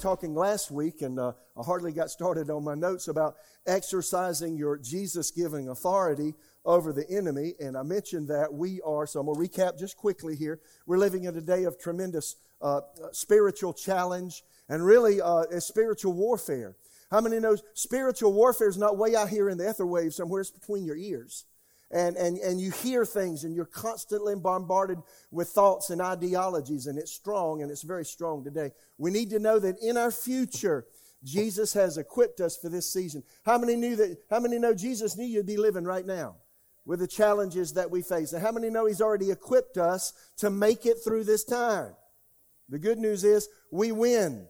talking last week, and uh, I hardly got started on my notes about exercising your Jesus giving authority over the enemy. And I mentioned that we are, so I'm going to recap just quickly here. We're living in a day of tremendous uh, spiritual challenge and really uh, spiritual warfare. How many knows spiritual warfare is not way out here in the ether wave somewhere, it's between your ears and, and, and you hear things and you're constantly bombarded with thoughts and ideologies, and it's strong and it's very strong today. We need to know that in our future, Jesus has equipped us for this season. How many knew that? How many know Jesus knew you'd be living right now with the challenges that we face? And how many know He's already equipped us to make it through this time? The good news is we win.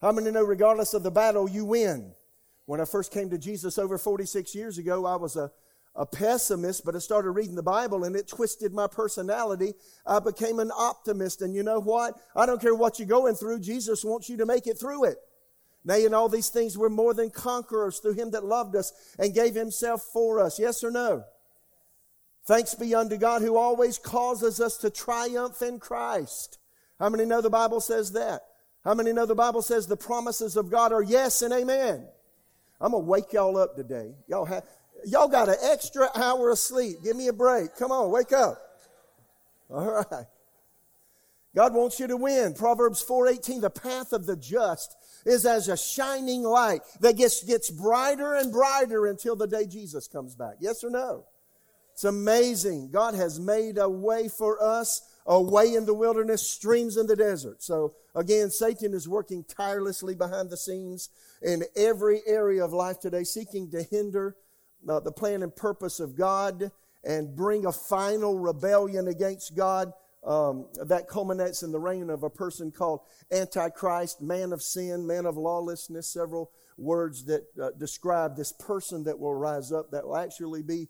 How many know, regardless of the battle, you win? When I first came to Jesus over 46 years ago, I was a a pessimist, but I started reading the Bible and it twisted my personality. I became an optimist. And you know what? I don't care what you're going through. Jesus wants you to make it through it. Nay, in all these things, we're more than conquerors through him that loved us and gave himself for us. Yes or no? Thanks be unto God who always causes us to triumph in Christ. How many know the Bible says that? How many know the Bible says the promises of God are yes and amen? I'm to wake y'all up today. Y'all have, Y'all got an extra hour of sleep. Give me a break. Come on, wake up. All right. God wants you to win. Proverbs 4:18, the path of the just is as a shining light that gets, gets brighter and brighter until the day Jesus comes back. Yes or no? It's amazing. God has made a way for us, a way in the wilderness, streams in the desert. So again, Satan is working tirelessly behind the scenes in every area of life today, seeking to hinder uh, the plan and purpose of God and bring a final rebellion against God um, that culminates in the reign of a person called Antichrist, man of sin, man of lawlessness, several words that uh, describe this person that will rise up that will actually be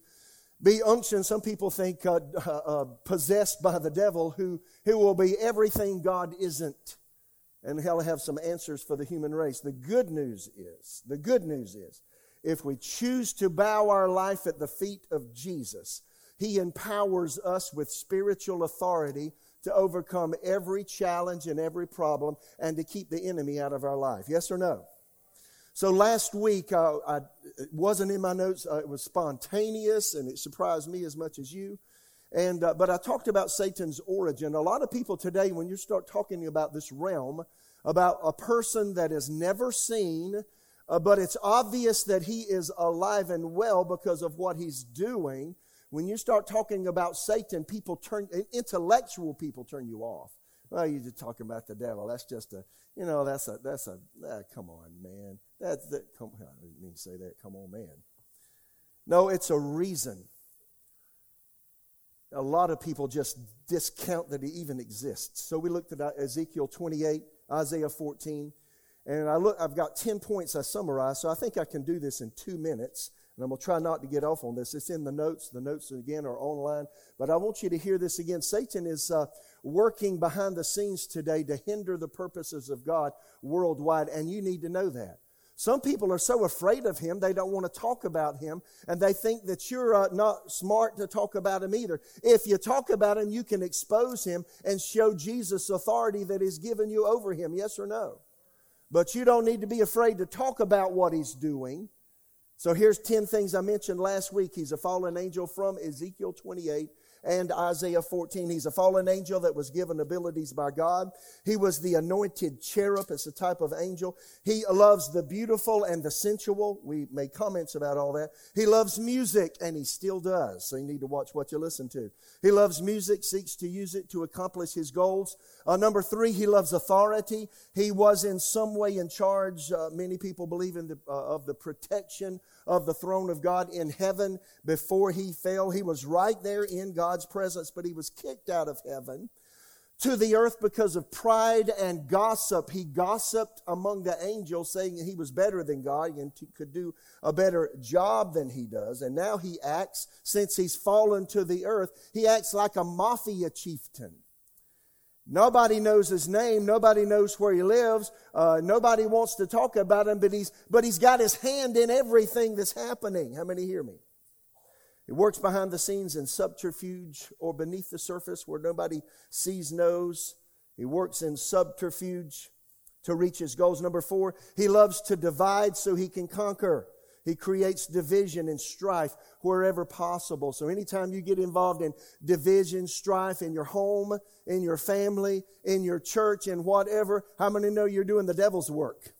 be unction. Some people think uh, uh, uh, possessed by the devil, who who will be everything God isn't, and he'll have some answers for the human race. The good news is the good news is if we choose to bow our life at the feet of Jesus, He empowers us with spiritual authority to overcome every challenge and every problem and to keep the enemy out of our life. Yes or no? So last week, uh, I, it wasn't in my notes. Uh, it was spontaneous, and it surprised me as much as you. And uh, but I talked about Satan's origin. A lot of people today, when you start talking about this realm, about a person that is never seen, uh, but it's obvious that he is alive and well because of what he's doing. When you start talking about Satan, people turn, intellectual people turn you off. Well, you're just talking about the devil. That's just a, you know, that's a, that's a, ah, come on, man. That's, that, come, I didn't mean to say that. Come on, man. No, it's a reason. A lot of people just discount that he even exists. So we looked at Ezekiel 28, Isaiah 14, and I look, I've got 10 points I summarized, so I think I can do this in two minutes. And I'm going to try not to get off on this. It's in the notes. The notes, again, are online. But I want you to hear this again. Satan is uh, working behind the scenes today to hinder the purposes of God worldwide, and you need to know that. Some people are so afraid of him, they don't want to talk about him, and they think that you're uh, not smart to talk about him either. If you talk about him, you can expose him and show Jesus' authority that is given you over him. Yes or no? But you don't need to be afraid to talk about what he's doing. So here's 10 things I mentioned last week. He's a fallen angel from Ezekiel 28 and Isaiah 14. He's a fallen angel that was given abilities by God. He was the anointed cherub. It's a type of angel. He loves the beautiful and the sensual. We made comments about all that. He loves music, and he still does. So you need to watch what you listen to. He loves music, seeks to use it to accomplish his goals. Uh, number three, he loves authority. He was in some way in charge. Uh, many people believe in the, uh, of the protection of the throne of God in heaven before he fell. He was right there in God's presence, but he was kicked out of heaven to the earth because of pride and gossip. He gossiped among the angels, saying he was better than God and could do a better job than he does. And now he acts, since he's fallen to the earth, he acts like a mafia chieftain. Nobody knows his name. Nobody knows where he lives. Uh, nobody wants to talk about him, but he's, but he's got his hand in everything that's happening. How many hear me? He works behind the scenes in subterfuge or beneath the surface where nobody sees, knows. He works in subterfuge to reach his goals. Number four, he loves to divide so he can conquer. He creates division and strife wherever possible. So anytime you get involved in division, strife in your home, in your family, in your church, in whatever, how many know you're doing the devil's work?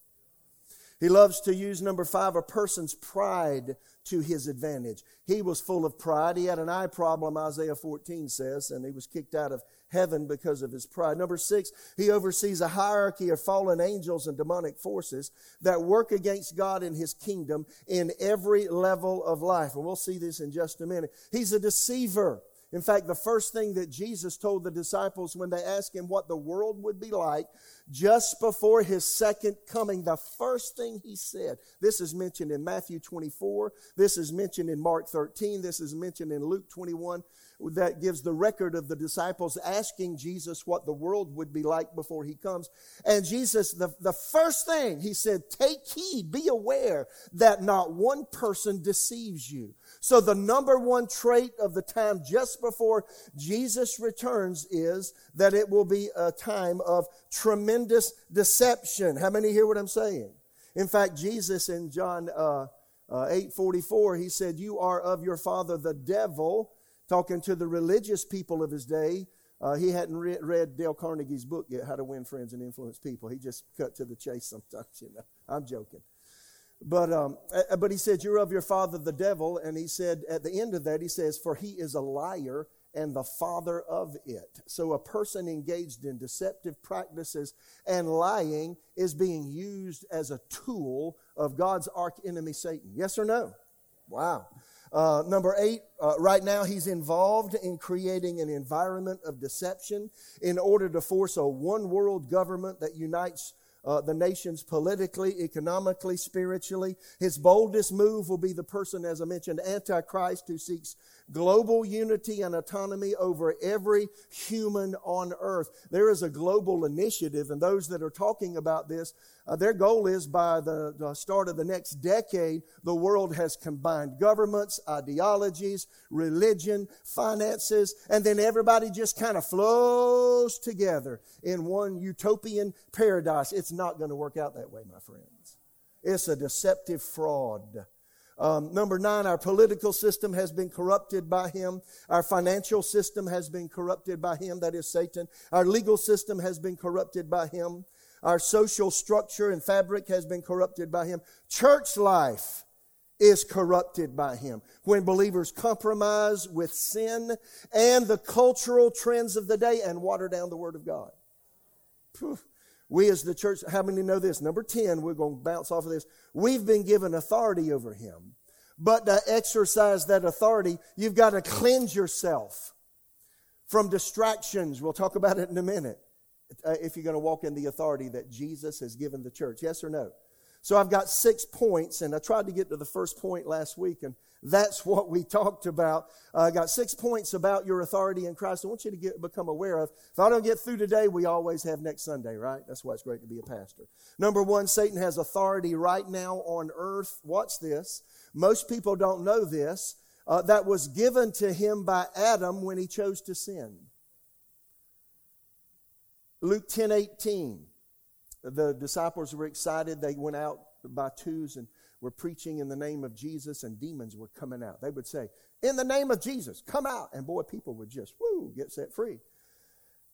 He loves to use number five, a person's pride to his advantage. He was full of pride. He had an eye problem, Isaiah 14 says, and he was kicked out of heaven because of his pride. Number six, he oversees a hierarchy of fallen angels and demonic forces that work against God and his kingdom in every level of life. And we'll see this in just a minute. He's a deceiver. In fact, the first thing that Jesus told the disciples when they asked him what the world would be like just before his second coming, the first thing he said, this is mentioned in Matthew 24, this is mentioned in Mark 13, this is mentioned in Luke 21, that gives the record of the disciples asking Jesus what the world would be like before he comes. And Jesus, the, the first thing he said, take heed, be aware that not one person deceives you. So the number one trait of the time just before Jesus returns is that it will be a time of tremendous deception. How many hear what I'm saying? In fact, Jesus in John uh, uh, 8 44, he said, You are of your father the devil, talking to the religious people of his day. Uh, he hadn't re- read Dale Carnegie's book yet, How to Win Friends and Influence People. He just cut to the chase sometimes, you know. I'm joking. But, um, uh, but he said, You're of your father the devil. And he said, at the end of that, he says, For he is a liar and the father of it. So a person engaged in deceptive practices and lying is being used as a tool of God's arch enemy, Satan. Yes or no? Wow. Uh, number eight, uh, right now he's involved in creating an environment of deception in order to force a one world government that unites uh, the nations politically, economically, spiritually. His boldest move will be the person, as I mentioned, Antichrist, who seeks global unity and autonomy over every human on earth. There is a global initiative, and those that are talking about this, uh, their goal is by the, the start of the next decade, the world has combined governments, ideologies, religion, finances, and then everybody just kind of flows together in one utopian paradise. It's not going to work out that way, my friends. It's a deceptive fraud. Um, number nine, our political system has been corrupted by him. Our financial system has been corrupted by him, that is Satan. Our legal system has been corrupted by him. Our social structure and fabric has been corrupted by him. Church life is corrupted by him. When believers compromise with sin and the cultural trends of the day and water down the Word of God. We as the church, how many know this? Number 10, we're going to bounce off of this. We've been given authority over him. But to exercise that authority, you've got to cleanse yourself from distractions. We'll talk about it in a minute. Uh, if you're going to walk in the authority that Jesus has given the church. Yes or no? So I've got six points, and I tried to get to the first point last week, and that's what we talked about. Uh, I got six points about your authority in Christ. I want you to get, become aware of. If I don't get through today, we always have next Sunday, right? That's why it's great to be a pastor. Number one, Satan has authority right now on earth. Watch this. Most people don't know this. Uh, that was given to him by Adam when he chose to sin. Luke 10 18. The disciples were excited. They went out by twos and were preaching in the name of Jesus, and demons were coming out. They would say, In the name of Jesus, come out. And boy, people would just, whoo, get set free.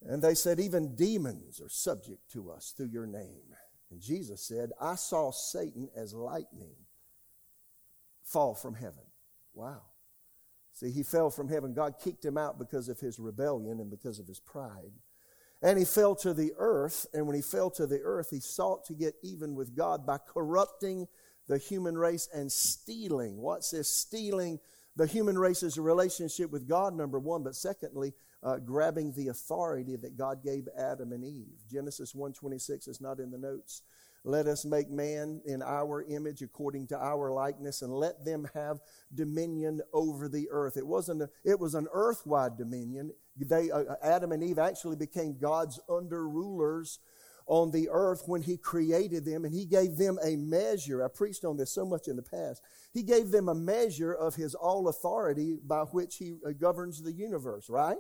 And they said, Even demons are subject to us through your name. And Jesus said, I saw Satan as lightning fall from heaven. Wow. See, he fell from heaven. God kicked him out because of his rebellion and because of his pride. And he fell to the earth. And when he fell to the earth, he sought to get even with God by corrupting the human race and stealing. What's this? Stealing the human race's relationship with God, number one, but secondly, uh, grabbing the authority that God gave Adam and Eve. Genesis 1.26 is not in the notes. Let us make man in our image according to our likeness and let them have dominion over the earth. It wasn't a, it was an earthwide dominion. They, uh, Adam and Eve actually became God's under rulers on the earth when he created them and he gave them a measure. I preached on this so much in the past. He gave them a measure of his all authority by which he uh, governs the universe, right?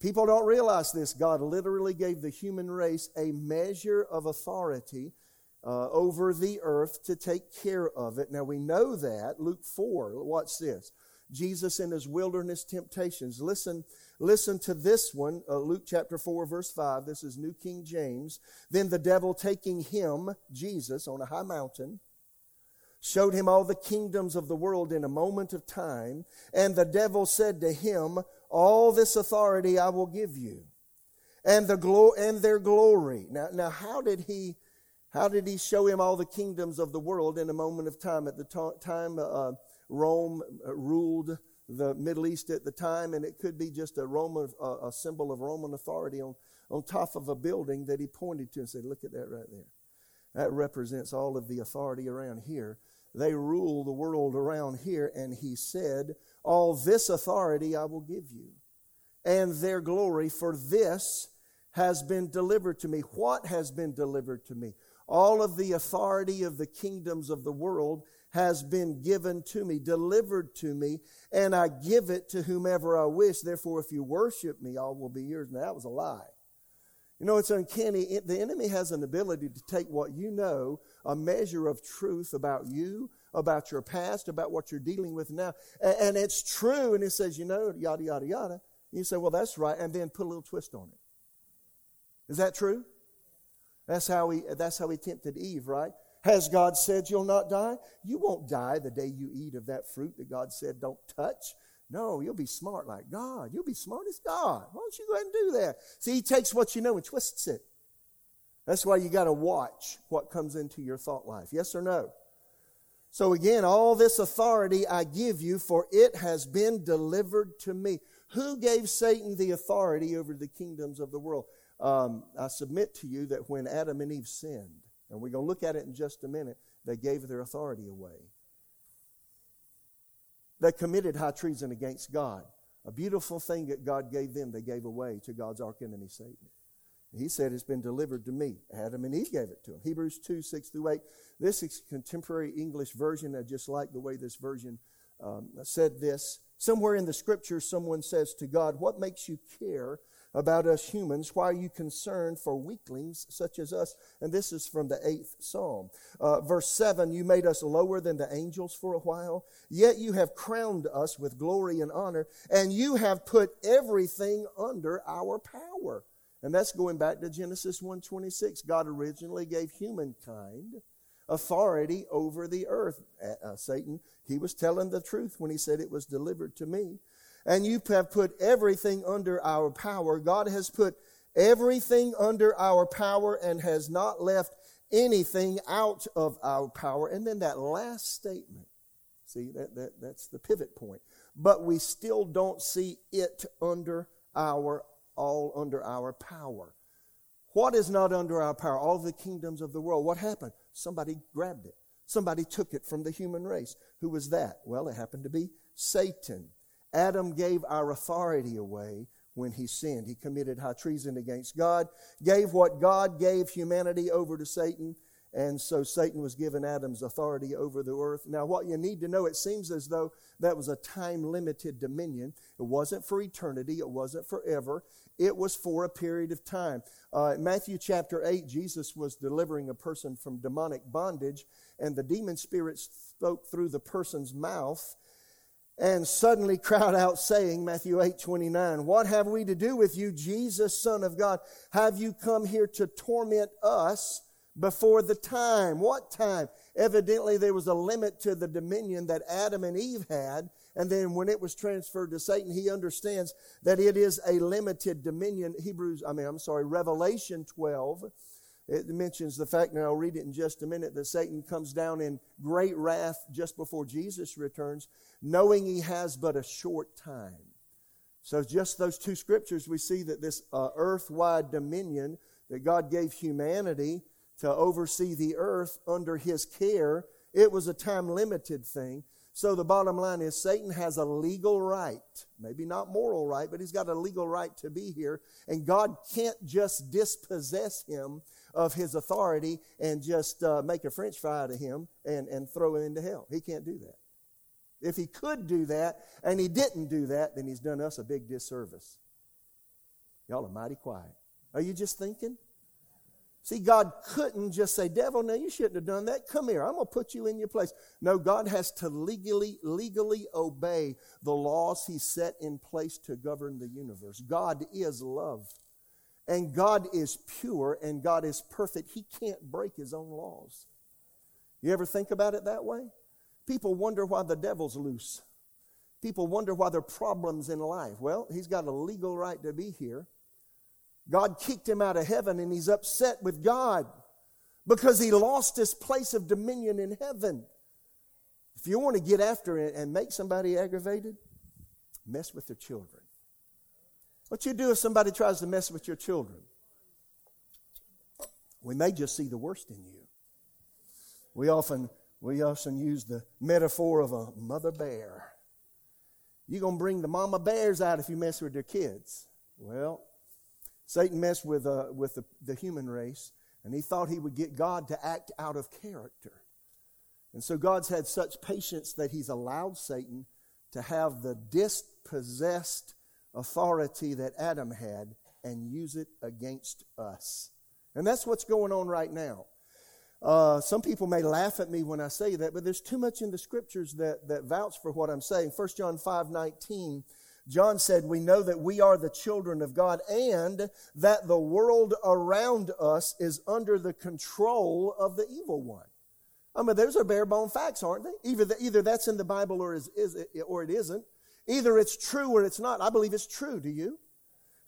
People don't realize this. God literally gave the human race a measure of authority uh, over the earth to take care of it. Now we know that. Luke 4, watch this. Jesus in his wilderness temptations. Listen, listen to this one, uh, Luke chapter 4, verse 5. This is New King James. Then the devil taking him, Jesus, on a high mountain, showed him all the kingdoms of the world in a moment of time. And the devil said to him, All this authority I will give you, and the glo- and their glory. Now, now, how did he? How did he show him all the kingdoms of the world in a moment of time? At the time, uh, Rome uh, ruled the Middle East at the time, and it could be just a Roman, uh, a symbol of Roman authority on, on top of a building that he pointed to and said, "Look at that right there. That represents all of the authority around here. They rule the world around here." And he said, "All this authority I will give you, and their glory, for this." Has been delivered to me. What has been delivered to me? All of the authority of the kingdoms of the world has been given to me, delivered to me, and I give it to whomever I wish. Therefore, if you worship me, all will be yours. Now, that was a lie. You know, it's uncanny. the enemy has an ability to take what you know, a measure of truth about you, about your past, about what you're dealing with now, and, it's true, and it says, you know, yada, yada, yada. You say, well, that's right, and then put a little twist on it. Is that true? That's how he, that's how he tempted Eve, right? Has God said you'll not die? You won't die the day you eat of that fruit that God said don't touch. No, you'll be smart like God. You'll be smart as God. Why don't you go ahead and do that? See, He takes what you know and twists it. That's why you got to watch what comes into your thought life. Yes or no? So again, all this authority I give you, for it has been delivered to me. Who gave Satan the authority over the kingdoms of the world? Um, I submit to you that when Adam and Eve sinned, and we're going to look at it in just a minute, they gave their authority away. They committed high treason against God. A beautiful thing that God gave them, they gave away to God's archenemy, Satan. He said, It's been delivered to me. Adam and Eve gave it to him. Hebrews 2 6 through 8. This is contemporary English version. I just like the way this version um, said this. Somewhere in the scripture, someone says to God, What makes you care about us humans. Why are you concerned for weaklings such as us? And this is from the eighth psalm. Uh, verse 7 You made us lower than the angels for a while, yet you have crowned us with glory and honor, and you have put everything under our power. And that's going back to Genesis 1:26. God originally gave humankind authority over the earth. Uh, uh, Satan, he was telling the truth when he said it was delivered to me and you have put everything under our power. God has put everything under our power and has not left anything out of our power. And then that last statement, see, that, that, that's the pivot point. But we still don't see it under our, all under our power. What is not under our power? All the kingdoms of the world. What happened? Somebody grabbed it. Somebody took it from the human race. Who was that? Well, it happened to be Satan. Adam gave our authority away when he sinned. He committed high treason against God, gave what God gave humanity over to Satan, and so Satan was given Adam's authority over the earth. Now, what you need to know, it seems as though that was a time limited dominion. It wasn't for eternity, it wasn't forever, it was for a period of time. Uh, Matthew chapter 8, Jesus was delivering a person from demonic bondage, and the demon spirits spoke through the person's mouth and suddenly crowd out saying, Matthew 8 29, What have we to do with you, Jesus, Son of God? Have you come here to torment us before the time? What time? Evidently, there was a limit to the dominion that Adam and Eve had. And then when it was transferred to Satan, he understands that it is a limited dominion. Hebrews, I mean, I'm sorry, Revelation 12 it mentions the fact, and I'll read it in just a minute, that Satan comes down in great wrath just before Jesus returns, knowing he has but a short time. So, just those two scriptures, we see that this uh, earth wide dominion that God gave humanity to oversee the earth under his care, it was a time limited thing. So, the bottom line is Satan has a legal right, maybe not moral right, but he's got a legal right to be here. And God can't just dispossess him of his authority and just uh, make a french fry out of him and, and throw him into hell. He can't do that. If he could do that and he didn't do that, then he's done us a big disservice. Y'all are mighty quiet. Are you just thinking? See, God couldn't just say, Devil, no, you shouldn't have done that. Come here, I'm going to put you in your place. No, God has to legally, legally obey the laws He set in place to govern the universe. God is love. And God is pure and God is perfect. He can't break His own laws. You ever think about it that way? People wonder why the devil's loose. People wonder why there are problems in life. Well, he's got a legal right to be here. God kicked him out of heaven and he's upset with God because he lost his place of dominion in heaven. If you want to get after it and make somebody aggravated, mess with their children. What you do if somebody tries to mess with your children? We may just see the worst in you. We often, we often use the metaphor of a mother bear. You're going to bring the mama bears out if you mess with their kids. Well, Satan messed with, uh, with the, the human race, and he thought he would get God to act out of character. And so God's had such patience that he's allowed Satan to have the dispossessed authority that Adam had and use it against us. And that's what's going on right now. Uh, some people may laugh at me when I say that, but there's too much in the scriptures that, that vouch for what I'm saying. 1 John 5 19 John said, We know that we are the children of God and that the world around us is under the control of the evil one. I mean, those are bare bone facts, aren't they? Either, the, either that's in the Bible or, is, is it, or it isn't. Either it's true or it's not. I believe it's true. Do you?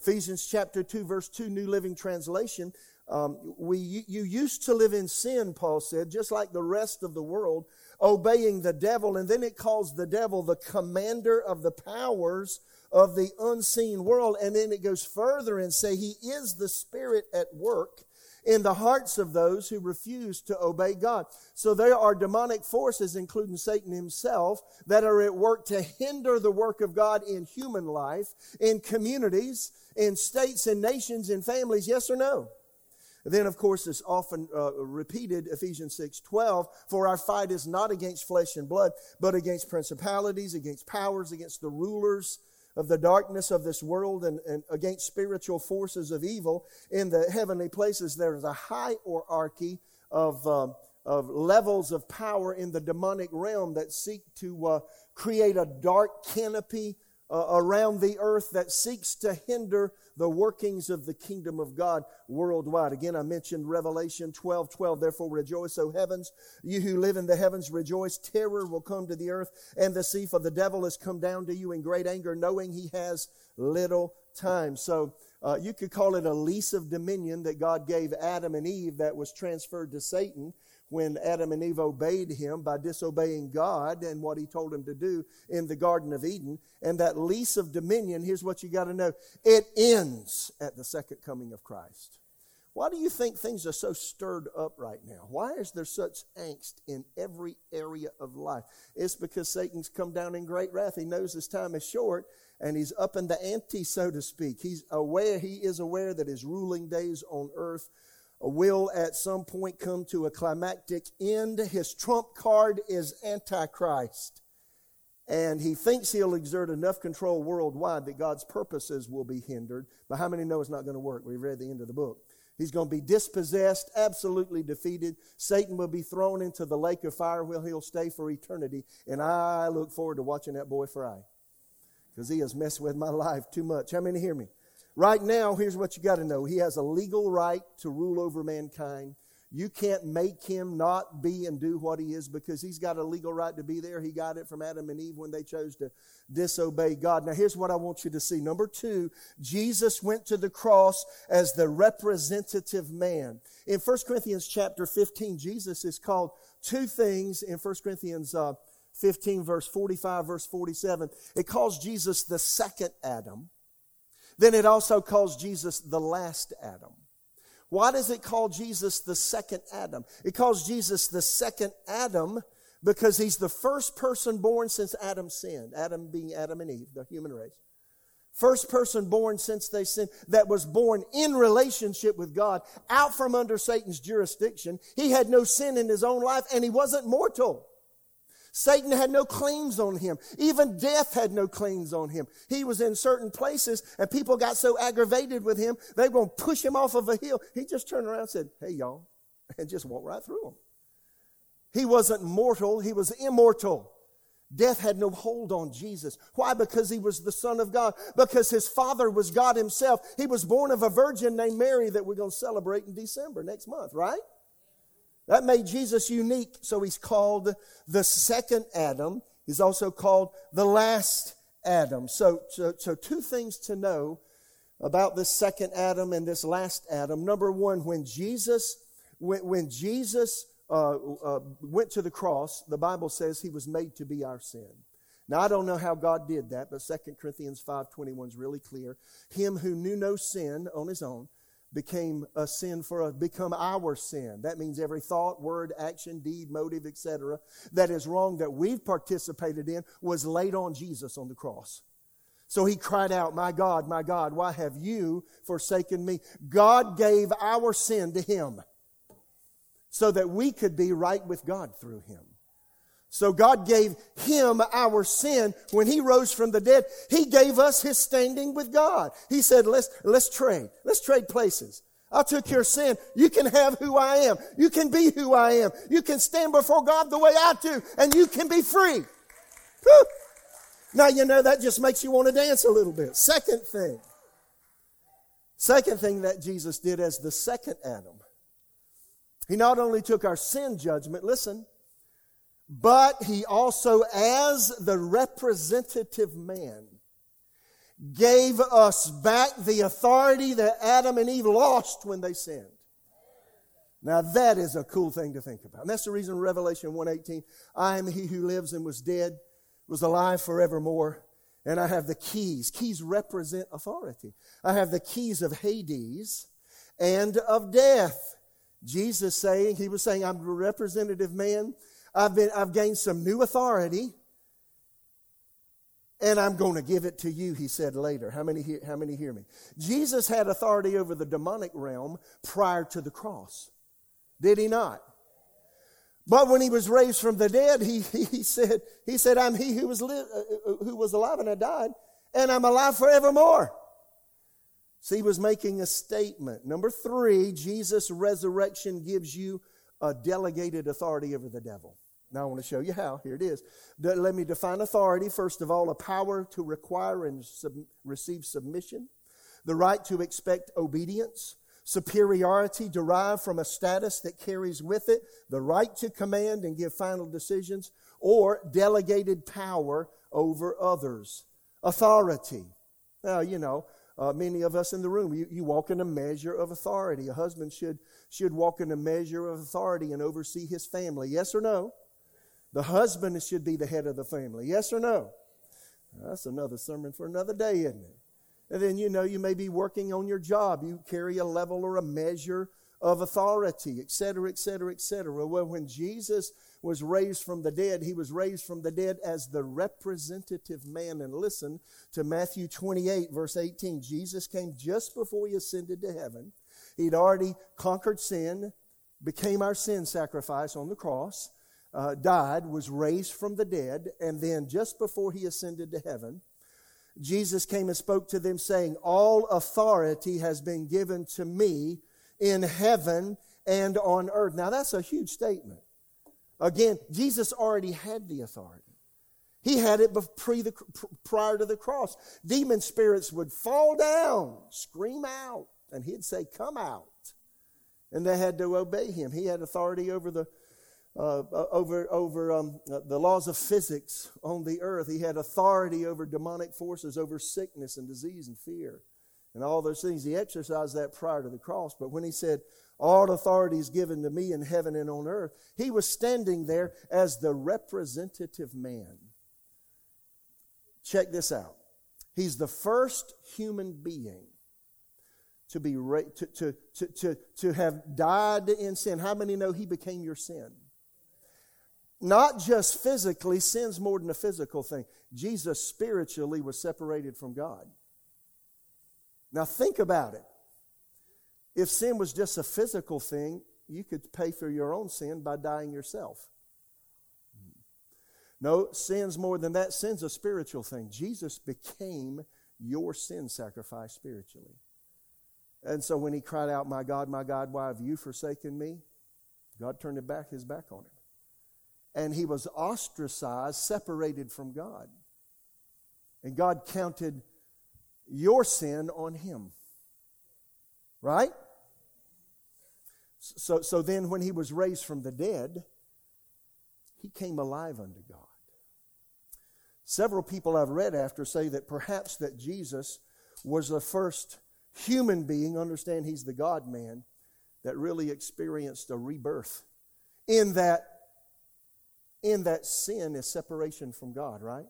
Ephesians chapter 2, verse 2, New Living Translation. Um, we, you used to live in sin, Paul said, just like the rest of the world obeying the devil. And then it calls the devil the commander of the powers of the unseen world. And then it goes further and say he is the spirit at work in the hearts of those who refuse to obey God. So there are demonic forces, including Satan himself, that are at work to hinder the work of God in human life, in communities, in states and nations and families. Yes or no? Then, of course, it's often uh, repeated, Ephesians 6 12, for our fight is not against flesh and blood, but against principalities, against powers, against the rulers of the darkness of this world, and, and against spiritual forces of evil in the heavenly places. There is a hierarchy of, uh, of levels of power in the demonic realm that seek to uh, create a dark canopy uh, around the earth that seeks to hinder the workings of the kingdom of God worldwide. Again, I mentioned Revelation 12 12. Therefore, rejoice, O heavens. You who live in the heavens, rejoice. Terror will come to the earth and the sea, for the devil has come down to you in great anger, knowing he has little time. So, uh, you could call it a lease of dominion that God gave Adam and Eve that was transferred to Satan when Adam and Eve obeyed him by disobeying God and what he told them to do in the Garden of Eden. And that lease of dominion, here's what you got to know it ends at the second coming of Christ. Why do you think things are so stirred up right now? Why is there such angst in every area of life? It's because Satan's come down in great wrath. He knows his time is short and he's up in the ante, so to speak. He's aware, he is aware that his ruling days on earth will at some point come to a climactic end. His trump card is Antichrist. And he thinks he'll exert enough control worldwide that God's purposes will be hindered. But how many know it's not going to work? We've read the end of the book. He's going to be dispossessed, absolutely defeated. Satan will be thrown into the lake of fire where he'll stay for eternity. And I look forward to watching that boy fry because he has messed with my life too much. How many hear me? Right now, here's what you got to know He has a legal right to rule over mankind. You can't make him not be and do what he is because he's got a legal right to be there. He got it from Adam and Eve when they chose to disobey God. Now, here's what I want you to see. Number two, Jesus went to the cross as the representative man. In 1 Corinthians chapter 15, Jesus is called two things in 1 Corinthians uh, 15, verse 45, verse 47. It calls Jesus the second Adam. Then it also calls Jesus the last Adam. Why does it call Jesus the second Adam? It calls Jesus the second Adam because he's the first person born since Adam sinned. Adam being Adam and Eve, the human race. First person born since they sinned that was born in relationship with God, out from under Satan's jurisdiction. He had no sin in his own life and he wasn't mortal. Satan had no claims on him. Even death had no claims on him. He was in certain places and people got so aggravated with him, they were going to push him off of a hill. He just turned around and said, Hey, y'all, and just walked right through them. He wasn't mortal, he was immortal. Death had no hold on Jesus. Why? Because he was the Son of God. Because his father was God himself. He was born of a virgin named Mary that we're going to celebrate in December next month, right? That made Jesus unique, so he's called the second Adam. He's also called the last Adam. So, so, so two things to know about this second Adam and this last Adam. Number one, when Jesus, when, when Jesus uh, uh, went to the cross, the Bible says he was made to be our sin. Now I don't know how God did that, but 2 Corinthians 5:21 is really clear. Him who knew no sin on his own became a sin for us, become our sin. That means every thought, word, action, deed, motive, etc., that is wrong that we've participated in was laid on Jesus on the cross. So he cried out, My God, my God, why have you forsaken me? God gave our sin to him so that we could be right with God through him. So God gave him our sin when he rose from the dead. He gave us his standing with God. He said, let's, let's trade. Let's trade places. I took your sin. You can have who I am. You can be who I am. You can stand before God the way I do and you can be free. Now, you know, that just makes you want to dance a little bit. Second thing. Second thing that Jesus did as the second Adam. He not only took our sin judgment, listen, but he also, as the representative man, gave us back the authority that Adam and Eve lost when they sinned. Now that is a cool thing to think about. And that's the reason Revelation 1:18, I am he who lives and was dead, was alive forevermore, and I have the keys. Keys represent authority. I have the keys of Hades and of death. Jesus saying, he was saying, I'm a representative man I've, been, I've gained some new authority, and I'm going to give it to you, he said later. How many, hear, how many hear me? Jesus had authority over the demonic realm prior to the cross. Did he not? But when he was raised from the dead, he, he, said, he said, I'm he who was, li- uh, uh, who was alive and I died, and I'm alive forevermore. So he was making a statement. Number three, Jesus' resurrection gives you a delegated authority over the devil. Now I want to show you how. Here it is. Let me define authority. First of all, a power to require and sub- receive submission, the right to expect obedience, superiority derived from a status that carries with it the right to command and give final decisions, or delegated power over others. Authority. Now, you know, uh, many of us in the room, you, you walk in a measure of authority. A husband should, should walk in a measure of authority and oversee his family. Yes or no? The husband should be the head of the family. Yes or no? That's another sermon for another day, isn't it? And then, you know, you may be working on your job. You carry a level or a measure of authority, etc., etc., etc. Well, when Jesus was raised from the dead, he was raised from the dead as the representative man. And listen to Matthew 28, verse 18. Jesus came just before he ascended to heaven. He'd already conquered sin, became our sin sacrifice on the cross uh, died, was raised from the dead, and then just before he ascended to heaven, Jesus came and spoke to them, saying, All authority has been given to me in heaven and on earth. Now, that's a huge statement. Again, Jesus already had the authority. He had it pre the, prior to the cross. Demon spirits would fall down, scream out, and he'd say, Come out. And they had to obey him. He had authority over the uh, uh, over, over um, uh, the laws of physics on the earth. He had authority over demonic forces, over sickness and disease and fear and all those things. He exercised that prior to the cross. But when he said, All authority is given to me in heaven and on earth, he was standing there as the representative man. Check this out. He's the first human being to be to, to, to, to, to have died in sin. How many know he became your sin? Not just physically, sin's more than a physical thing. Jesus spiritually was separated from God. Now think about it. If sin was just a physical thing, you could pay for your own sin by dying yourself. No, sin's more than that. Sin's a spiritual thing. Jesus became your sin sacrifice spiritually. And so when he cried out, My God, my God, why have you forsaken me? God turned back, his back on him. And he was ostracized, separated from God. And God counted your sin on him. Right? So, so then, when he was raised from the dead, he came alive unto God. Several people I've read after say that perhaps that Jesus was the first human being, understand he's the God man, that really experienced a rebirth. In that, in that sin is separation from God, right?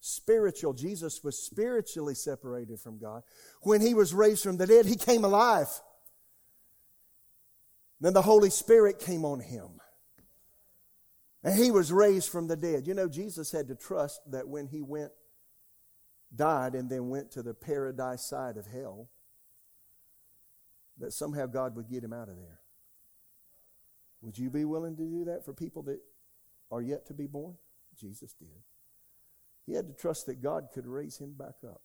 Spiritual. Jesus was spiritually separated from God. When he was raised from the dead, he came alive. Then the Holy Spirit came on him. And he was raised from the dead. You know, Jesus had to trust that when he went, died, and then went to the paradise side of hell, that somehow God would get him out of there. Would you be willing to do that for people that are yet to be born? Jesus did. He had to trust that God could raise him back up.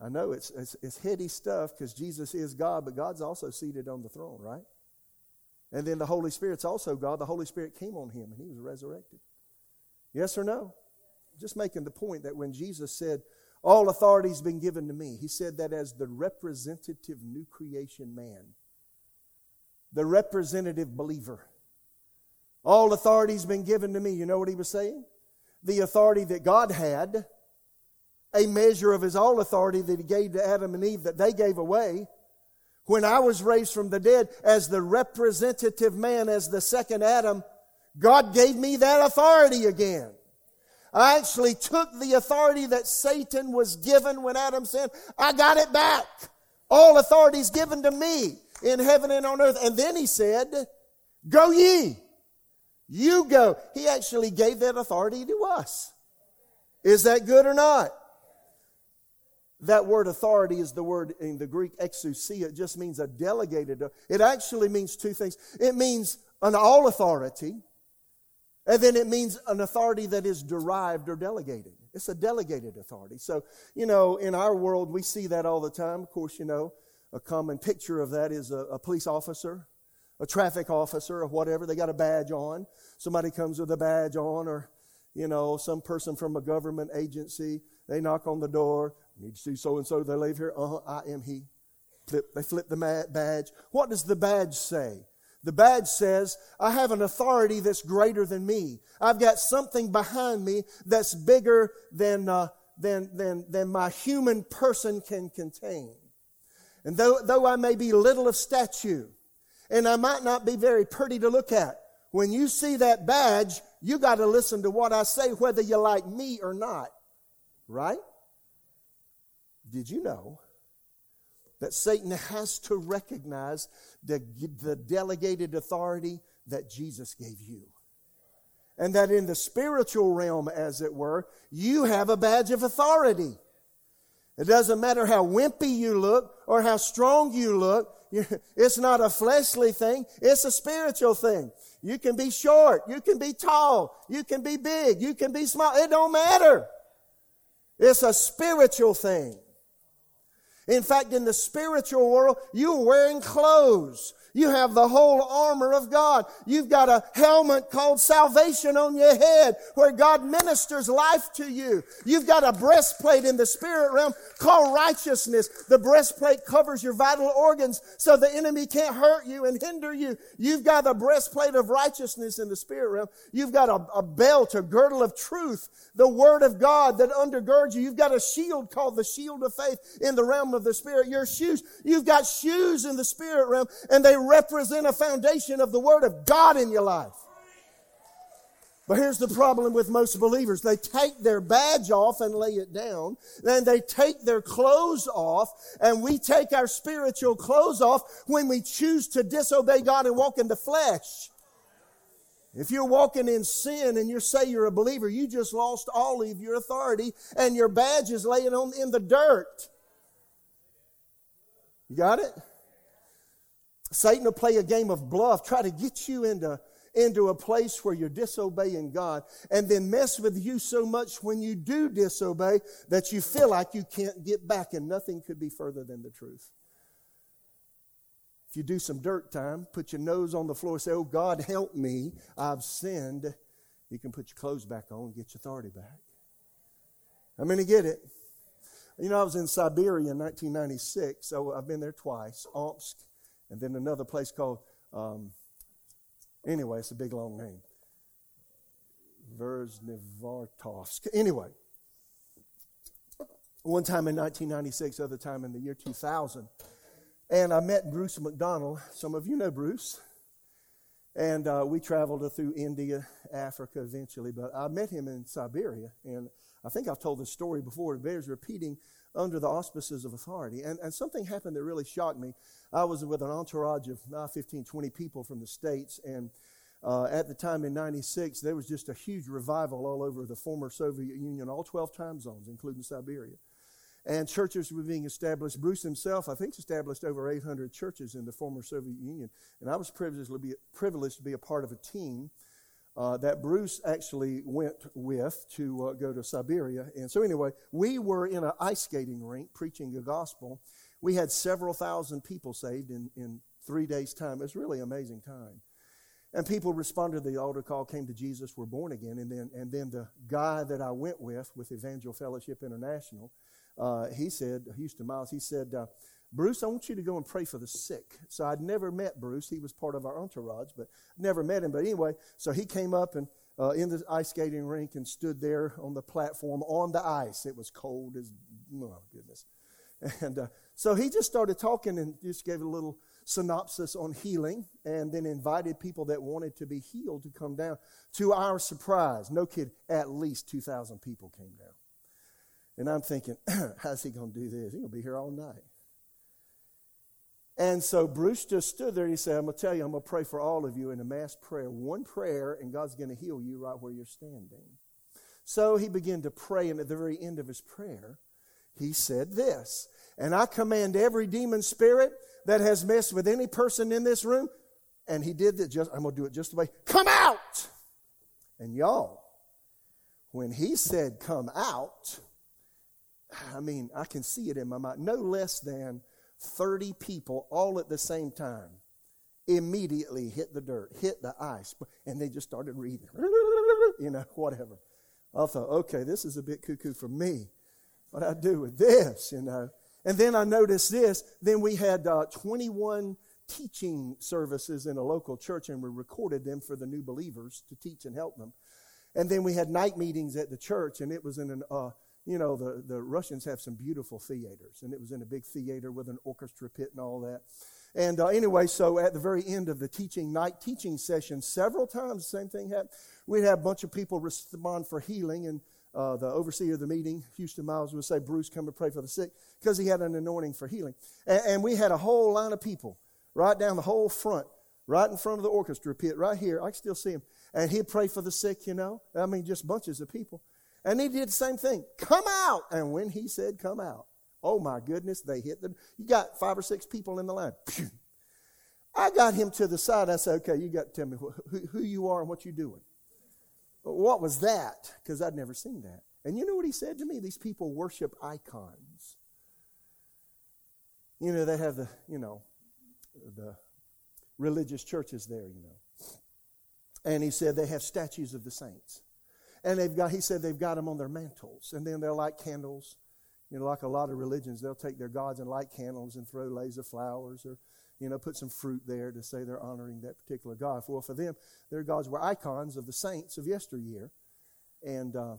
I know it's, it's, it's heady stuff because Jesus is God, but God's also seated on the throne, right? And then the Holy Spirit's also God. The Holy Spirit came on him and he was resurrected. Yes or no? Just making the point that when Jesus said, All authority's been given to me, he said that as the representative new creation man, the representative believer. All authority's been given to me. You know what he was saying? The authority that God had, a measure of his all authority that he gave to Adam and Eve that they gave away when I was raised from the dead as the representative man, as the second Adam, God gave me that authority again. I actually took the authority that Satan was given when Adam sinned. I got it back. All authority is given to me in heaven and on earth. And then he said, Go ye. You go. He actually gave that authority to us. Is that good or not? That word authority is the word in the Greek exousia. It just means a delegated. It actually means two things. It means an all authority, and then it means an authority that is derived or delegated. It's a delegated authority. So, you know, in our world, we see that all the time. Of course, you know, a common picture of that is a, a police officer, a traffic officer, or whatever. They got a badge on. Somebody comes with a badge on, or, you know, some person from a government agency. They knock on the door. Need to see so and so. They leave here. Uh huh. I am he. Flip, they flip the badge. What does the badge say? The badge says, I have an authority that's greater than me. I've got something behind me that's bigger than, uh, than, than, than my human person can contain. And though, though I may be little of stature, and I might not be very pretty to look at, when you see that badge, you got to listen to what I say, whether you like me or not. Right? Did you know that Satan has to recognize the, the delegated authority that Jesus gave you? And that in the spiritual realm, as it were, you have a badge of authority. It doesn't matter how wimpy you look or how strong you look. It's not a fleshly thing. It's a spiritual thing. You can be short. You can be tall. You can be big. You can be small. It don't matter. It's a spiritual thing. In fact, in the spiritual world, you're wearing clothes. You have the whole armor of God. You've got a helmet called salvation on your head where God ministers life to you. You've got a breastplate in the spirit realm called righteousness. The breastplate covers your vital organs so the enemy can't hurt you and hinder you. You've got a breastplate of righteousness in the spirit realm. You've got a, a belt, a girdle of truth, the word of God that undergirds you. You've got a shield called the shield of faith in the realm of the spirit. Your shoes, you've got shoes in the spirit realm and they represent a foundation of the Word of God in your life. But here's the problem with most believers. They take their badge off and lay it down. Then they take their clothes off and we take our spiritual clothes off when we choose to disobey God and walk in the flesh. If you're walking in sin and you say you're a believer, you just lost all of your authority and your badge is laying on in the dirt. You got it? Satan will play a game of bluff, try to get you into, into a place where you're disobeying God and then mess with you so much when you do disobey that you feel like you can't get back and nothing could be further than the truth. If you do some dirt time, put your nose on the floor, say, Oh God, help me, I've sinned. You can put your clothes back on get your authority back. How many get it? You know, I was in Siberia in 1996, so I've been there twice, Omsk, and then another place called, um, anyway, it's a big long name. Verznivartovsk. Anyway, one time in 1996, other time in the year 2000. And I met Bruce McDonald. Some of you know Bruce. And uh, we traveled through India, Africa eventually, but I met him in Siberia. And I think I've told this story before. It bears repeating under the auspices of authority. And, and something happened that really shocked me. I was with an entourage of uh, 15, 20 people from the States. And uh, at the time in 96, there was just a huge revival all over the former Soviet Union, all 12 time zones, including Siberia. And churches were being established. Bruce himself, I think, established over 800 churches in the former Soviet Union. And I was privileged to be, privileged to be a part of a team uh, that Bruce actually went with to uh, go to Siberia. And so, anyway, we were in an ice skating rink preaching the gospel. We had several thousand people saved in, in three days' time. It was really amazing time. And people responded to the altar call, came to Jesus, were born again. And then, and then the guy that I went with, with Evangel Fellowship International, uh, he said, Houston Miles, he said, uh, Bruce, I want you to go and pray for the sick. So I'd never met Bruce. He was part of our entourage, but never met him. But anyway, so he came up and uh, in the ice skating rink and stood there on the platform on the ice. It was cold as, oh goodness. And uh, so he just started talking and just gave a little synopsis on healing and then invited people that wanted to be healed to come down. To our surprise, no kid, at least 2,000 people came down. And I'm thinking, how's he going to do this? He's going to be here all night. And so Bruce just stood there and he said, I'm going to tell you, I'm going to pray for all of you in a mass prayer. One prayer, and God's going to heal you right where you're standing. So he began to pray, and at the very end of his prayer, he said this And I command every demon spirit that has messed with any person in this room, and he did that just, I'm going to do it just the way, come out! And y'all, when he said come out, I mean, I can see it in my mind. No less than 30 people all at the same time immediately hit the dirt, hit the ice, and they just started reading. You know, whatever. I thought, okay, this is a bit cuckoo for me. What I do with this, you know. And then I noticed this. Then we had uh, 21 teaching services in a local church, and we recorded them for the new believers to teach and help them. And then we had night meetings at the church, and it was in an uh, you know, the, the Russians have some beautiful theaters, and it was in a big theater with an orchestra pit and all that. And uh, anyway, so at the very end of the teaching, night teaching session, several times the same thing happened. We'd have a bunch of people respond for healing, and uh, the overseer of the meeting, Houston Miles, would say, Bruce, come and pray for the sick, because he had an anointing for healing. And, and we had a whole line of people right down the whole front, right in front of the orchestra pit, right here. I can still see him. And he'd pray for the sick, you know. I mean, just bunches of people. And he did the same thing. Come out. And when he said come out, oh my goodness, they hit the, you got five or six people in the line. I got him to the side. I said, okay, you got to tell me who, who you are and what you're doing. What was that? Because I'd never seen that. And you know what he said to me? These people worship icons. You know, they have the, you know, the religious churches there, you know. And he said they have statues of the saints. And they've got, he said they've got them on their mantles. And then they'll light candles. You know, like a lot of religions, they'll take their gods and light candles and throw leis of flowers or, you know, put some fruit there to say they're honoring that particular god. Well, for them, their gods were icons of the saints of yesteryear. And, uh,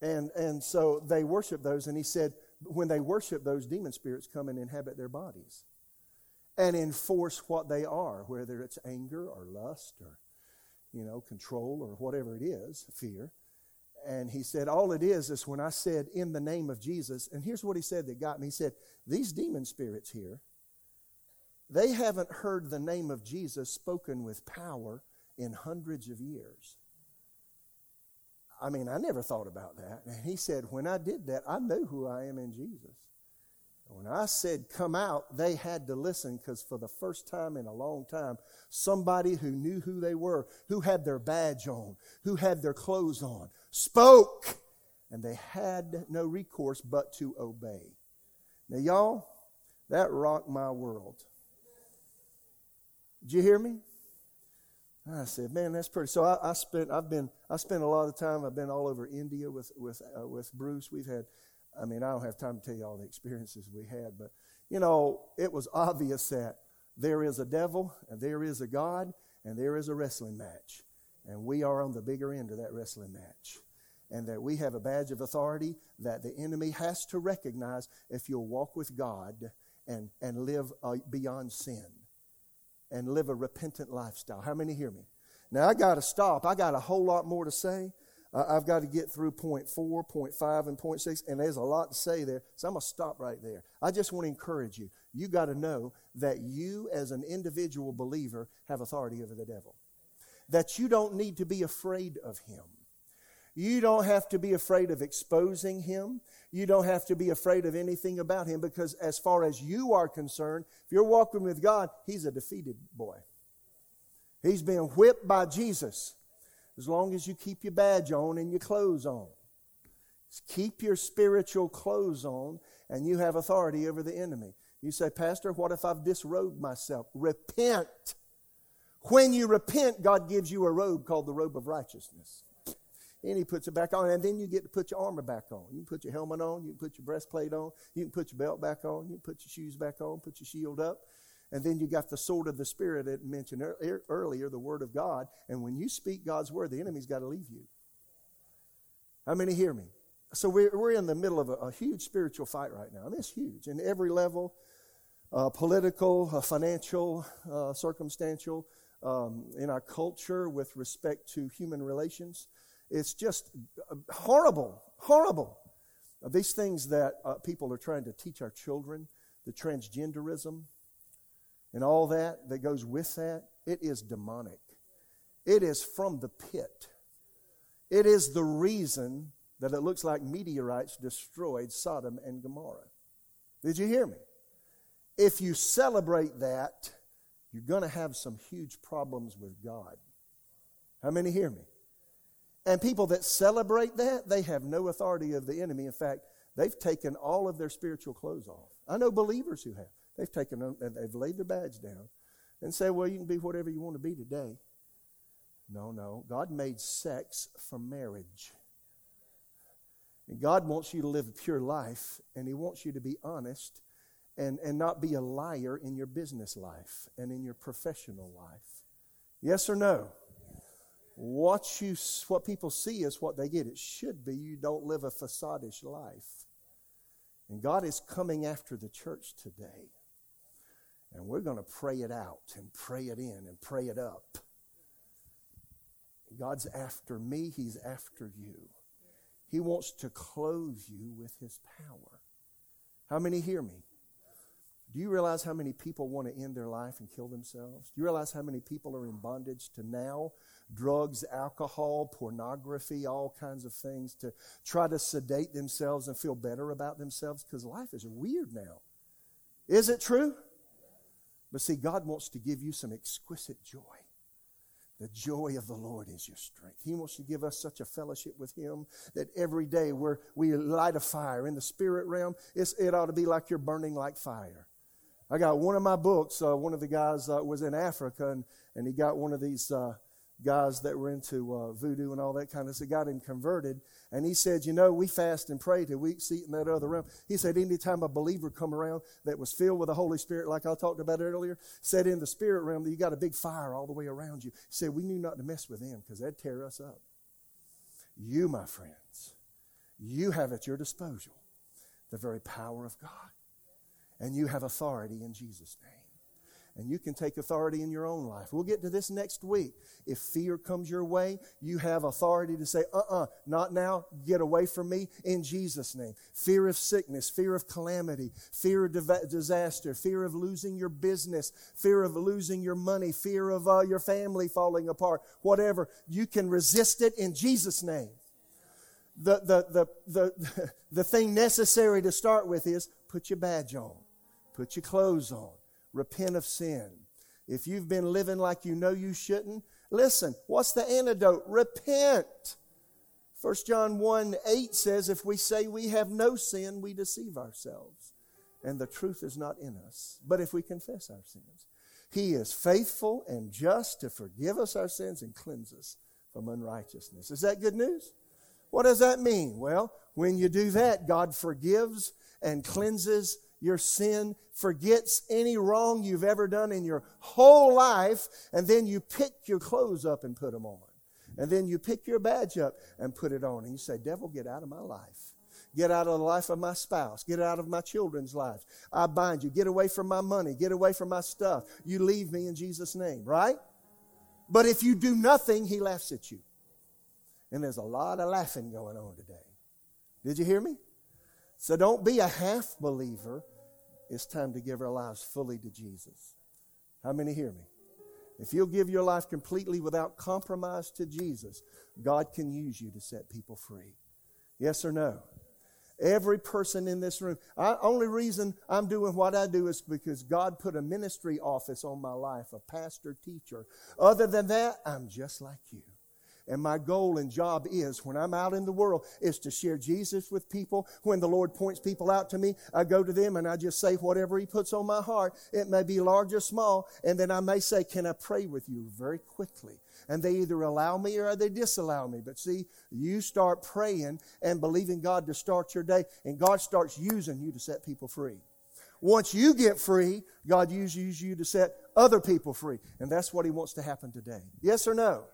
and, and so they worship those. And he said, when they worship those, demon spirits come and inhabit their bodies and enforce what they are, whether it's anger or lust or, you know, control or whatever it is, fear. And he said, All it is is when I said, In the name of Jesus, and here's what he said that got me. He said, These demon spirits here, they haven't heard the name of Jesus spoken with power in hundreds of years. I mean, I never thought about that. And he said, When I did that, I knew who I am in Jesus. When I said come out, they had to listen because for the first time in a long time, somebody who knew who they were, who had their badge on, who had their clothes on, spoke. And they had no recourse but to obey. Now, y'all, that rocked my world. Did you hear me? I said, "Man, that's pretty." So I, I, spent, I've been, I spent a lot of time. I've been all over India with with uh, with Bruce. We've had I mean, I don't have time to tell you all the experiences we had, but you know, it was obvious that there is a devil and there is a God and there is a wrestling match. And we are on the bigger end of that wrestling match. And that we have a badge of authority that the enemy has to recognize if you'll walk with God and, and live uh, beyond sin and live a repentant lifestyle. How many hear me? Now, I got to stop. I got a whole lot more to say. Uh, I've got to get through point four, point five, and point six, and there's a lot to say there. So I'm going to stop right there. I just want to encourage you. You got to know that you, as an individual believer, have authority over the devil. That you don't need to be afraid of him. You don't have to be afraid of exposing him. You don't have to be afraid of anything about him because, as far as you are concerned, if you're walking with God, he's a defeated boy. He's been whipped by Jesus as long as you keep your badge on and your clothes on. Keep your spiritual clothes on, and you have authority over the enemy. You say, Pastor, what if I've disrobed myself? Repent. When you repent, God gives you a robe called the robe of righteousness. And he puts it back on, and then you get to put your armor back on. You can put your helmet on, you can put your breastplate on, you can put your belt back on, you can put your shoes back on, put your shield up. And then you got the sword of the Spirit that mentioned earlier, the Word of God. And when you speak God's Word, the enemy's got to leave you. How many hear me? So we're, we're in the middle of a, a huge spiritual fight right now. I mean, it's huge in every level uh, political, uh, financial, uh, circumstantial, um, in our culture with respect to human relations. It's just uh, horrible, horrible. these things that uh, people are trying to teach our children, the transgenderism, and all that that goes with that, it is demonic. It is from the pit. It is the reason that it looks like meteorites destroyed Sodom and Gomorrah. Did you hear me? If you celebrate that, you're going to have some huge problems with God. How many hear me? And people that celebrate that, they have no authority of the enemy. In fact, they've taken all of their spiritual clothes off. I know believers who have. They've taken them and they've laid their badge down and say, well, you can be whatever you want to be today. No, no. God made sex for marriage. And God wants you to live a pure life, and He wants you to be honest and, and not be a liar in your business life and in your professional life. Yes or no? What, you, what people see is what they get. It should be you don't live a facadish life. And God is coming after the church today. And we're going to pray it out and pray it in and pray it up. God's after me, He's after you. He wants to clothe you with His power. How many hear me? Do you realize how many people want to end their life and kill themselves? Do you realize how many people are in bondage to now? Drugs, alcohol, pornography, all kinds of things to try to sedate themselves and feel better about themselves because life is weird now. Is it true? But see, God wants to give you some exquisite joy. The joy of the Lord is your strength. He wants to give us such a fellowship with Him that every day where we light a fire in the spirit realm, it ought to be like you're burning like fire. I got one of my books. Uh, one of the guys uh, was in Africa, and, and he got one of these uh, guys that were into uh, voodoo and all that kind of stuff, got him converted. And he said, You know, we fast and pray till we see in that other realm. He said, Anytime a believer come around that was filled with the Holy Spirit, like I talked about earlier, said in the spirit realm that you got a big fire all the way around you. He said, We knew not to mess with them because they'd tear us up. You, my friends, you have at your disposal the very power of God. And you have authority in Jesus' name and you can take authority in your own life. We'll get to this next week. If fear comes your way, you have authority to say, uh uh-uh, uh not now, get away from me in Jesus' name. Fear of sickness, fear of calamity, fear of disaster, fear of losing your business, fear of losing your money, fear of uh, your family falling apart, whatever. You can resist it in Jesus' name. The, the, the, the, the thing necessary to start with is put your badge on, put your clothes on, repent of sin. If you've been living like you know you shouldn't, listen, what's the antidote? Repent. 1 John 1 8 says, If we say we have no sin, we deceive ourselves, and the truth is not in us. But if we confess our sins, He is faithful and just to forgive us our sins and cleanse us from unrighteousness. Is that good news? What does that mean? Well, when you do that, God forgives and cleanses your sin, forgets any wrong you've ever done in your whole life, and then you pick your clothes up and put them on. And then you pick your badge up and put it on. And you say, Devil, get out of my life. Get out of the life of my spouse. Get out of my children's lives. I bind you. Get away from my money. Get away from my stuff. You leave me in Jesus' name, right? But if you do nothing, he laughs at you. And there's a lot of laughing going on today. Did you hear me? So don't be a half believer. It's time to give our lives fully to Jesus. How many hear me? If you'll give your life completely without compromise to Jesus, God can use you to set people free. Yes or no? Every person in this room. Only reason I'm doing what I do is because God put a ministry office on my life, a pastor, teacher. Other than that, I'm just like you. And my goal and job is, when I'm out in the world, is to share Jesus with people. When the Lord points people out to me, I go to them and I just say whatever He puts on my heart. It may be large or small. And then I may say, Can I pray with you very quickly? And they either allow me or they disallow me. But see, you start praying and believing God to start your day, and God starts using you to set people free. Once you get free, God uses you to set other people free. And that's what He wants to happen today. Yes or no?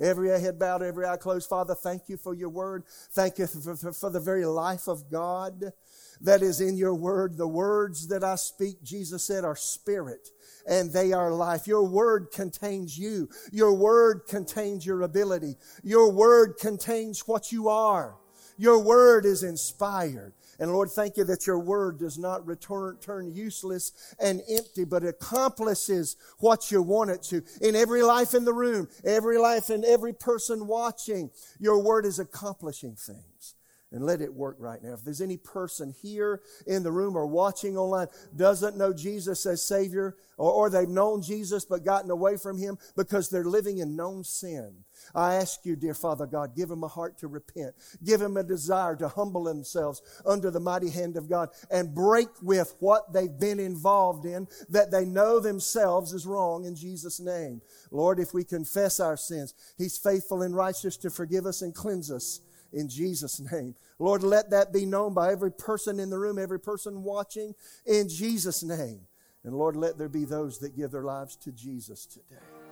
Every head bowed, every eye closed. Father, thank you for your word. Thank you for, for, for, the very life of God that is in your word. The words that I speak, Jesus said, are spirit and they are life. Your word contains you. Your word contains your ability. Your word contains what you are. Your word is inspired. And Lord, thank you that your word does not return, turn useless and empty, but accomplishes what you want it to. In every life in the room, every life and every person watching, your word is accomplishing things and let it work right now. If there's any person here in the room or watching online doesn't know Jesus as Savior, or, or, they've known Jesus but gotten away from Him because they're living in known sin, I ask you, dear Father God, give them a heart to repent. Give them a desire to humble themselves under the mighty hand of God and break with what they've been involved in that they know themselves is wrong in Jesus' name. Lord, if we confess our sins, He's faithful and righteous to forgive us and cleanse us in Jesus' name. Lord, let that be known by every person in the room, every person watching, in Jesus' name. And Lord, let there be those that give their lives to Jesus today.